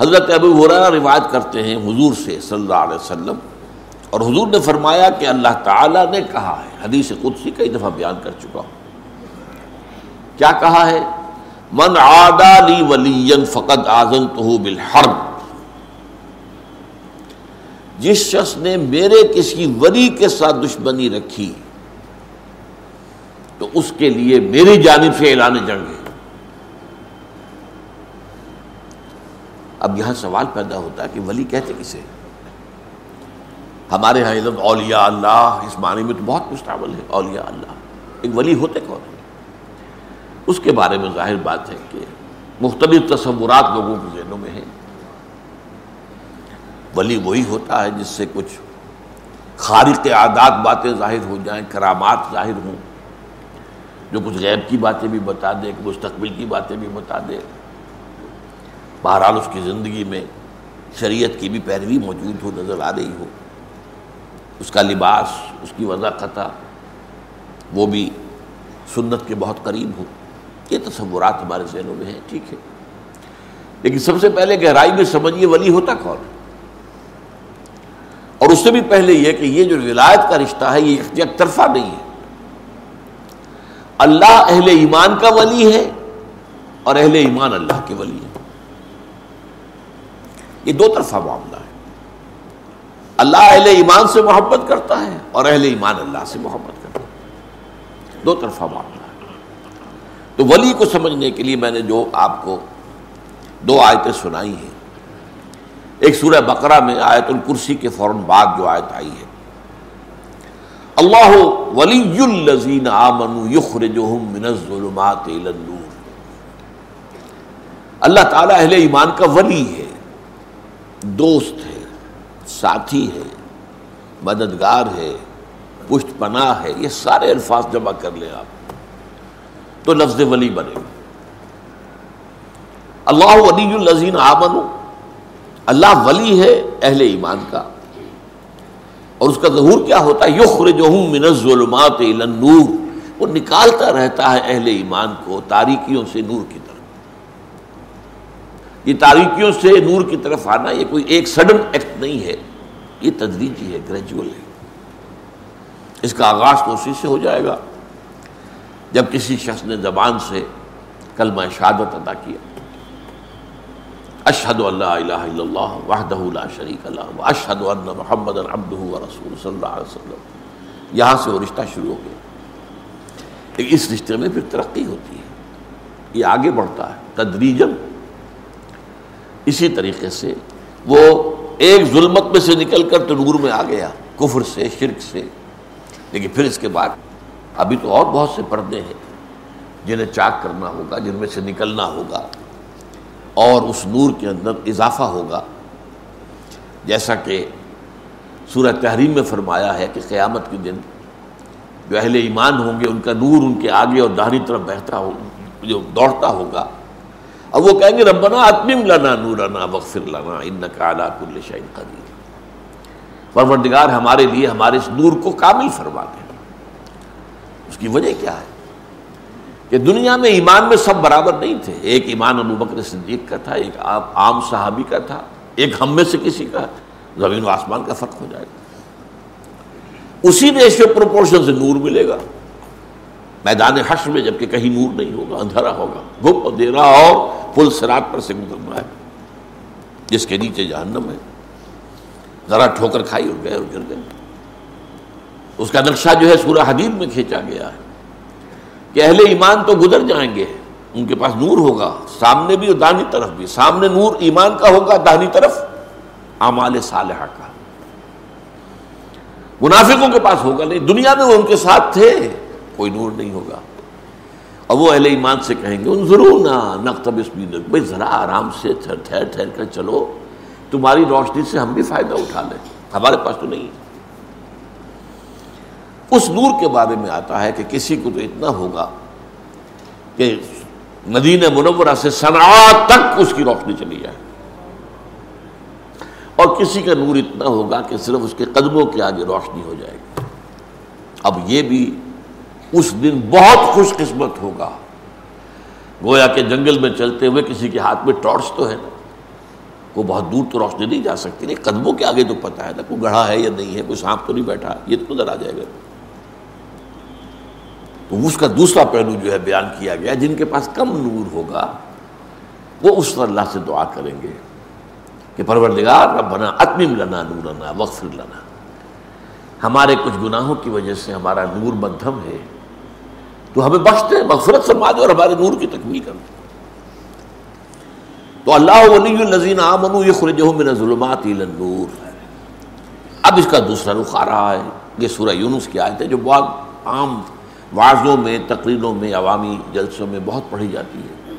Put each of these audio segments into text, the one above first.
حضرت ابو ہورا روایت کرتے ہیں حضور سے صلی اللہ علیہ وسلم، اور حضور نے فرمایا کہ اللہ تعالیٰ نے کہا ہے، حدیث قدسی کئی دفعہ بیان کر چکا ہوں۔ کیا کہا ہے؟ من عادا لی ولی فقط آزن تو بالحرب جس شخص نے میرے کسی ولی کے ساتھ دشمنی رکھی، تو اس کے لیے میری جانب سے اعلان جنگ ہے۔ اب یہاں سوال پیدا ہوتا ہے کہ ولی کہتے کسے ہمارے یہاں علم اولیاء اللہ، اس معنی میں تو بہت مستعمل ہے، اولیاء اللہ۔ ایک ولی ہوتے کون اس کے بارے میں ظاہر بات ہے کہ مختلف تصورات لوگوں کے ذہنوں میں ہیں۔ ولی وہی ہوتا ہے جس سے کچھ خارق عادات باتیں ظاہر ہو جائیں، کرامات ظاہر ہوں، جو کچھ غیب کی باتیں بھی بتا دے مستقبل کی باتیں بھی بتا دے۔ بہرحال اس کی زندگی میں شریعت کی بھی پیروی موجود ہو، نظر آ رہی ہو۔ اس کا لباس، اس کی وضاقتہ وہ بھی سنت کے بہت قریب ہو۔ یہ تصورات ہمارے ذہنوں میں ہیں، ٹھیک ہے۔ لیکن سب سے پہلے گہرائی میں سمجھیے ولی ہوتا کون؟ اور اس سے بھی پہلے یہ کہ یہ جو ولایت کا رشتہ ہے، یہ یک طرفہ نہیں ہے۔ اللہ اہل ایمان کا ولی ہے اور اہل ایمان اللہ کے ولی ہے یہ دو طرفہ معاملہ ہے۔ اللہ اہل ایمان سے محبت کرتا ہے اور اہل ایمان اللہ سے محبت کرتا ہے۔ دو طرفہ معاملہ ہے۔ تو ولی کو سمجھنے کے لیے میں نے جو آپ کو دو آیتیں سنائی ہیں۔ ایک سورہ بقرہ میں آیت الکرسی کے فوراً بعد جو آیت آئی ہے۔ اللہ ولی الذین آمنوا یخرجہم من الظلمات الى النور۔ اللہ تعالیٰ اہل ایمان کا ولی ہے۔ دوست ہے، ساتھی ہے، مددگار ہے، پشت پناہ ہے، یہ سارے الفاظ جمع کر لیں آپ۔ تو لفظ ولی بنے۔ اللہ ولی الزین آمن اللہ ولی ہے اہل ایمان کا۔ اور اس کا ظہور کیا ہوتا ہے؟ یخرجہم من الظلمات الى النور۔ وہ نکالتا رہتا ہے اہل ایمان کو، تاریکیوں سے نور کی طرف۔ یہ تاریکیوں سے نور کی طرف آنا یہ کوئی ایک سڈن ایکٹ نہیں ہے، یہ تدریجی ہے گریجول ہے۔ اس کا آغاز تو اسی سے ہو جائے گا۔ جب کسی شخص نے زبان سے کلمہ شہادت ادا کیا، اشہد اللہ الہ الا اللہ وحدہ لا شریک اللہ اشہد ان محمد عبدہ و رسول صلی اللہ علیہ وسلم۔ یہاں سے وہ رشتہ شروع ہو گیا۔ اس رشتے میں پھر ترقی ہوتی ہے۔ یہ آگے بڑھتا ہے۔ تدریجن اسی طریقے سے وہ ایک ظلمت میں سے نکل کر تو نور میں آ گیا، کفر سے، شرک سے۔ لیکن پھر اس کے بعد ابھی تو اور بہت سے پردے ہیں جنہیں چاک کرنا ہوگا، جن میں سے نکلنا ہوگا اور اس نور کے اندر اضافہ ہوگا۔ جیسا کہ سورہ تحریم میں فرمایا ہے کہ قیامت کے دن جو اہل ایمان ہوں گے، ان کا نور ان کے آگے اور دہنی طرف بہتا ہو، جو دوڑتا ہوگا اب وہ کہیں گے، ربنا اتمم لنا نورنا وغفر لنا انک علی کل شیء قدیر. پروردگار ہمارے لیے ہمارے اس نور کو کامل فرما دے۔ اس کی وجہ کیا ہے؟ کہ دنیا میں ایمان میں سب برابر نہیں تھے۔ ایک ایمان ابو بکر صدیق کا تھا، ایک عام صحابی کا تھا، ایک ہم میں سے کسی کا۔ زمین و آسمان کا فرق ہو جائے گا۔ اسی ریشو پروپورشن سے نور ملے گا۔ میدان حشر میں جبکہ کہیں نور نہیں ہوگا، اندھیرا ہوگا گپ اندھیرا اور پل سرات پر سے گزرنا ہے، جس کے نیچے جہنم ہے۔ ذرا ٹھوکر کھائی اور گئے اور گر گئے۔ اس کا نقشہ جو ہے سورہ حدیب میں کھینچا گیا ہے کہ اہل ایمان تو گزر جائیں گے، ان کے پاس نور ہوگا، سامنے بھی اور دانی طرف بھی۔ سامنے نور ایمان کا ہوگا دانی طرف اعمال صالحہ کا۔ منافقوں کے پاس ہوگا نہیں، دنیا میں وہ ان کے ساتھ تھے، کوئی نور نہیں ہوگا۔ اور وہ اہل ایمان سے کہیں گے ان ضرور نہ بھائی ذرا آرام سے ٹھہر ٹھہر کر چلو، تمہاری روشنی سے ہم بھی فائدہ اٹھا لیں۔ ہمارے پاس تو نہیں اس نور کے بارے میں آتا ہے کہ کسی کو تو اتنا ہوگا کہ مدینہ منورہ سے صنعا تک اس کی روشنی چلی جائے۔ اور کسی کا نور اتنا ہوگا کہ صرف اس کے قدموں کے آگے روشنی ہو جائے گی۔ اب یہ بھی اس دن بہت خوش قسمت ہوگا۔ گویا کہ جنگل میں چلتے ہوئے کسی کے ہاتھ میں ٹارچ تو ہے نا۔ کو بہت دور تو روشنی نہیں جا سکتی، نہیں، قدموں کے آگے تو پتہ ہے نا کوئی گڑھا ہے یا نہیں ہے، کوئی سانپ تو نہیں بیٹھا، یہ تو نظر آ جائے گا۔ تو اس کا دوسرا پہلو جو ہے بیان کیا گیا، جن کے پاس کم نور ہوگا، وہ اس پر اللہ سے دعا کریں گے کہ پروردگار، ربنا اتمم لنا نورنا وغفر لنا۔ ہمارے کچھ گناہوں کی وجہ سے ہمارا نور مدھم ہے۔ تو ہمیں بخشتے مغفرت فرما دے اور ہمارے نور کی تکمیل کر دے تو اللہ ولی الذین آمنوا یخرجہم من الظلمات الى النور۔ اب اس کا دوسرا رخ آ رہا ہے، یہ سورہ یونس کی آیت ہے جو بہت عام واضحوں میں، تقریروں میں، عوامی جلسوں میں بہت پڑھی جاتی ہے۔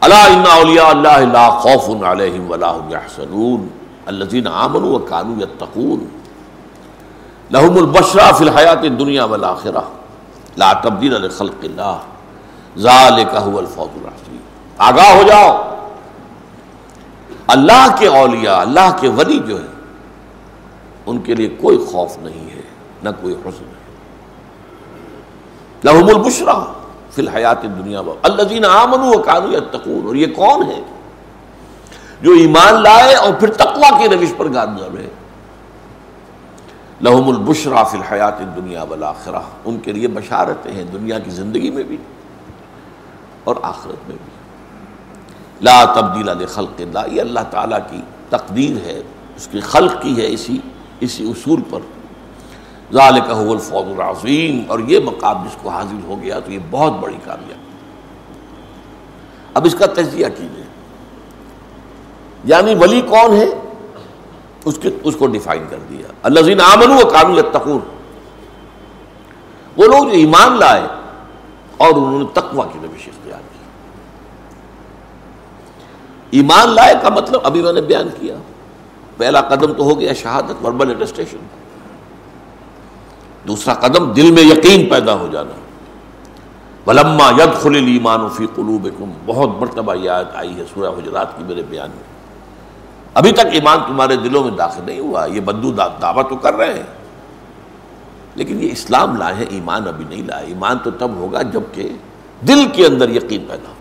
اللہ ان اولیاء اللہ لا خوف علیہم ولا هم يحزنون الذين آمنوا وكانوا يتقون لهم البشرى في الحیات الدنیا والآخرہ۔ لا تبدیل لخلق اللہ ذالک هو الفوز العظیم۔ آگاہ ہو جاؤ۔ اللہ کے اولیاء، اللہ کے ولی جو ہے ان کے لیے کوئی خوف نہیں ہے، نہ کوئی حسن ہے۔ لہم البشرا فی الحیات دنیا الذین آمنوا وکانوا یتقون۔ اور یہ کون ہے؟ جو ایمان لائے اور پھر تقوی کی روش پر گامزن ہے۔ لہم البشرا فی الحیات دنیا والآخرہ۔ ان کے لیے بشارتیں ہیں دنیا کی زندگی میں بھی اور آخرت میں بھی۔ لا تبدیل خلق اللہ۔ یہ اللہ تعالیٰ کی تقدیر ہے، اس کی خلق کی ہے اسی اسی اصول پر۔ ذالک هو الفوز العظیم۔ اور یہ مقام جس کو حاصل ہو گیا تو یہ بہت بڑی کامیابی۔ اب اس کا تجزیہ کیجیے یعنی ولی کون ہے؟ اس کے اس کو ڈیفائن کر دیا۔ اللہ زین آمن و قانون وہ لوگ جو ایمان لائے اور انہوں نے تقوا کی روش اختیار کی۔ ایمان لائے کا مطلب ابھی میں نے بیان کیا۔ پہلا قدم تو ہو گیا شہادت، وربل اٹسٹیشن دوسرا قدم، دل میں یقین پیدا ہو جانا۔ ولما ید خل ایمان فی قلوب بہت مرتبہ یاد آئی ہے سورہ حجرات کی میرے بیان میں۔ ابھی تک ایمان تمہارے دلوں میں داخل نہیں ہوا، یہ بدو دعویٰ تو کر رہے ہیں۔ لیکن یہ اسلام لائے ہیں، ایمان ابھی نہیں لائے۔ ایمان تو تب ہوگا جبکہ دل کے اندر یقین پیدا ہو۔